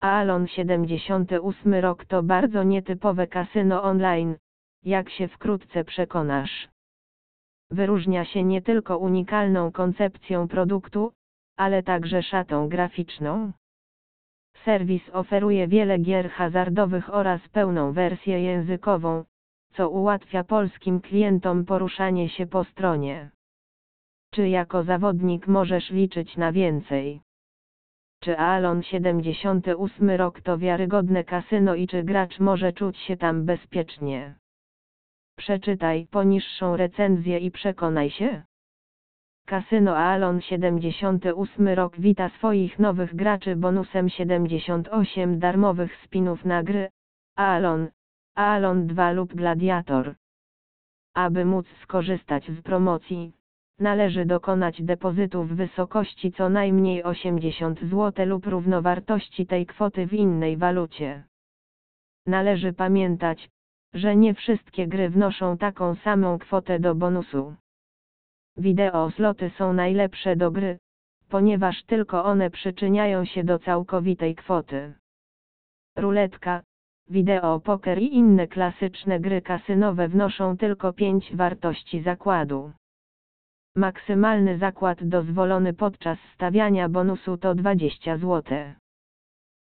Alon 78 rok to bardzo nietypowe kasyno online, jak się wkrótce przekonasz. Wyróżnia się nie tylko unikalną koncepcją produktu, ale także szatą graficzną. Serwis oferuje wiele gier hazardowych oraz pełną wersję językową, co ułatwia polskim klientom poruszanie się po stronie. Czy jako zawodnik możesz liczyć na więcej? Czy Alon 78 rok to wiarygodne kasyno i czy gracz może czuć się tam bezpiecznie? Przeczytaj poniższą recenzję i przekonaj się. Kasyno Alon 78 rok wita swoich nowych graczy bonusem 78 darmowych spinów na gry Alon, Alon 2 lub Gladiator. Aby móc skorzystać z promocji, należy dokonać depozytu w wysokości co najmniej 80 zł lub równowartości tej kwoty w innej walucie. Należy pamiętać, że nie wszystkie gry wnoszą taką samą kwotę do bonusu. Wideo sloty są najlepsze do gry, ponieważ tylko one przyczyniają się do całkowitej kwoty. Ruletka, wideo poker i inne klasyczne gry kasynowe wnoszą tylko 5 wartości zakładu. Maksymalny zakład dozwolony podczas stawiania bonusu to 20 zł.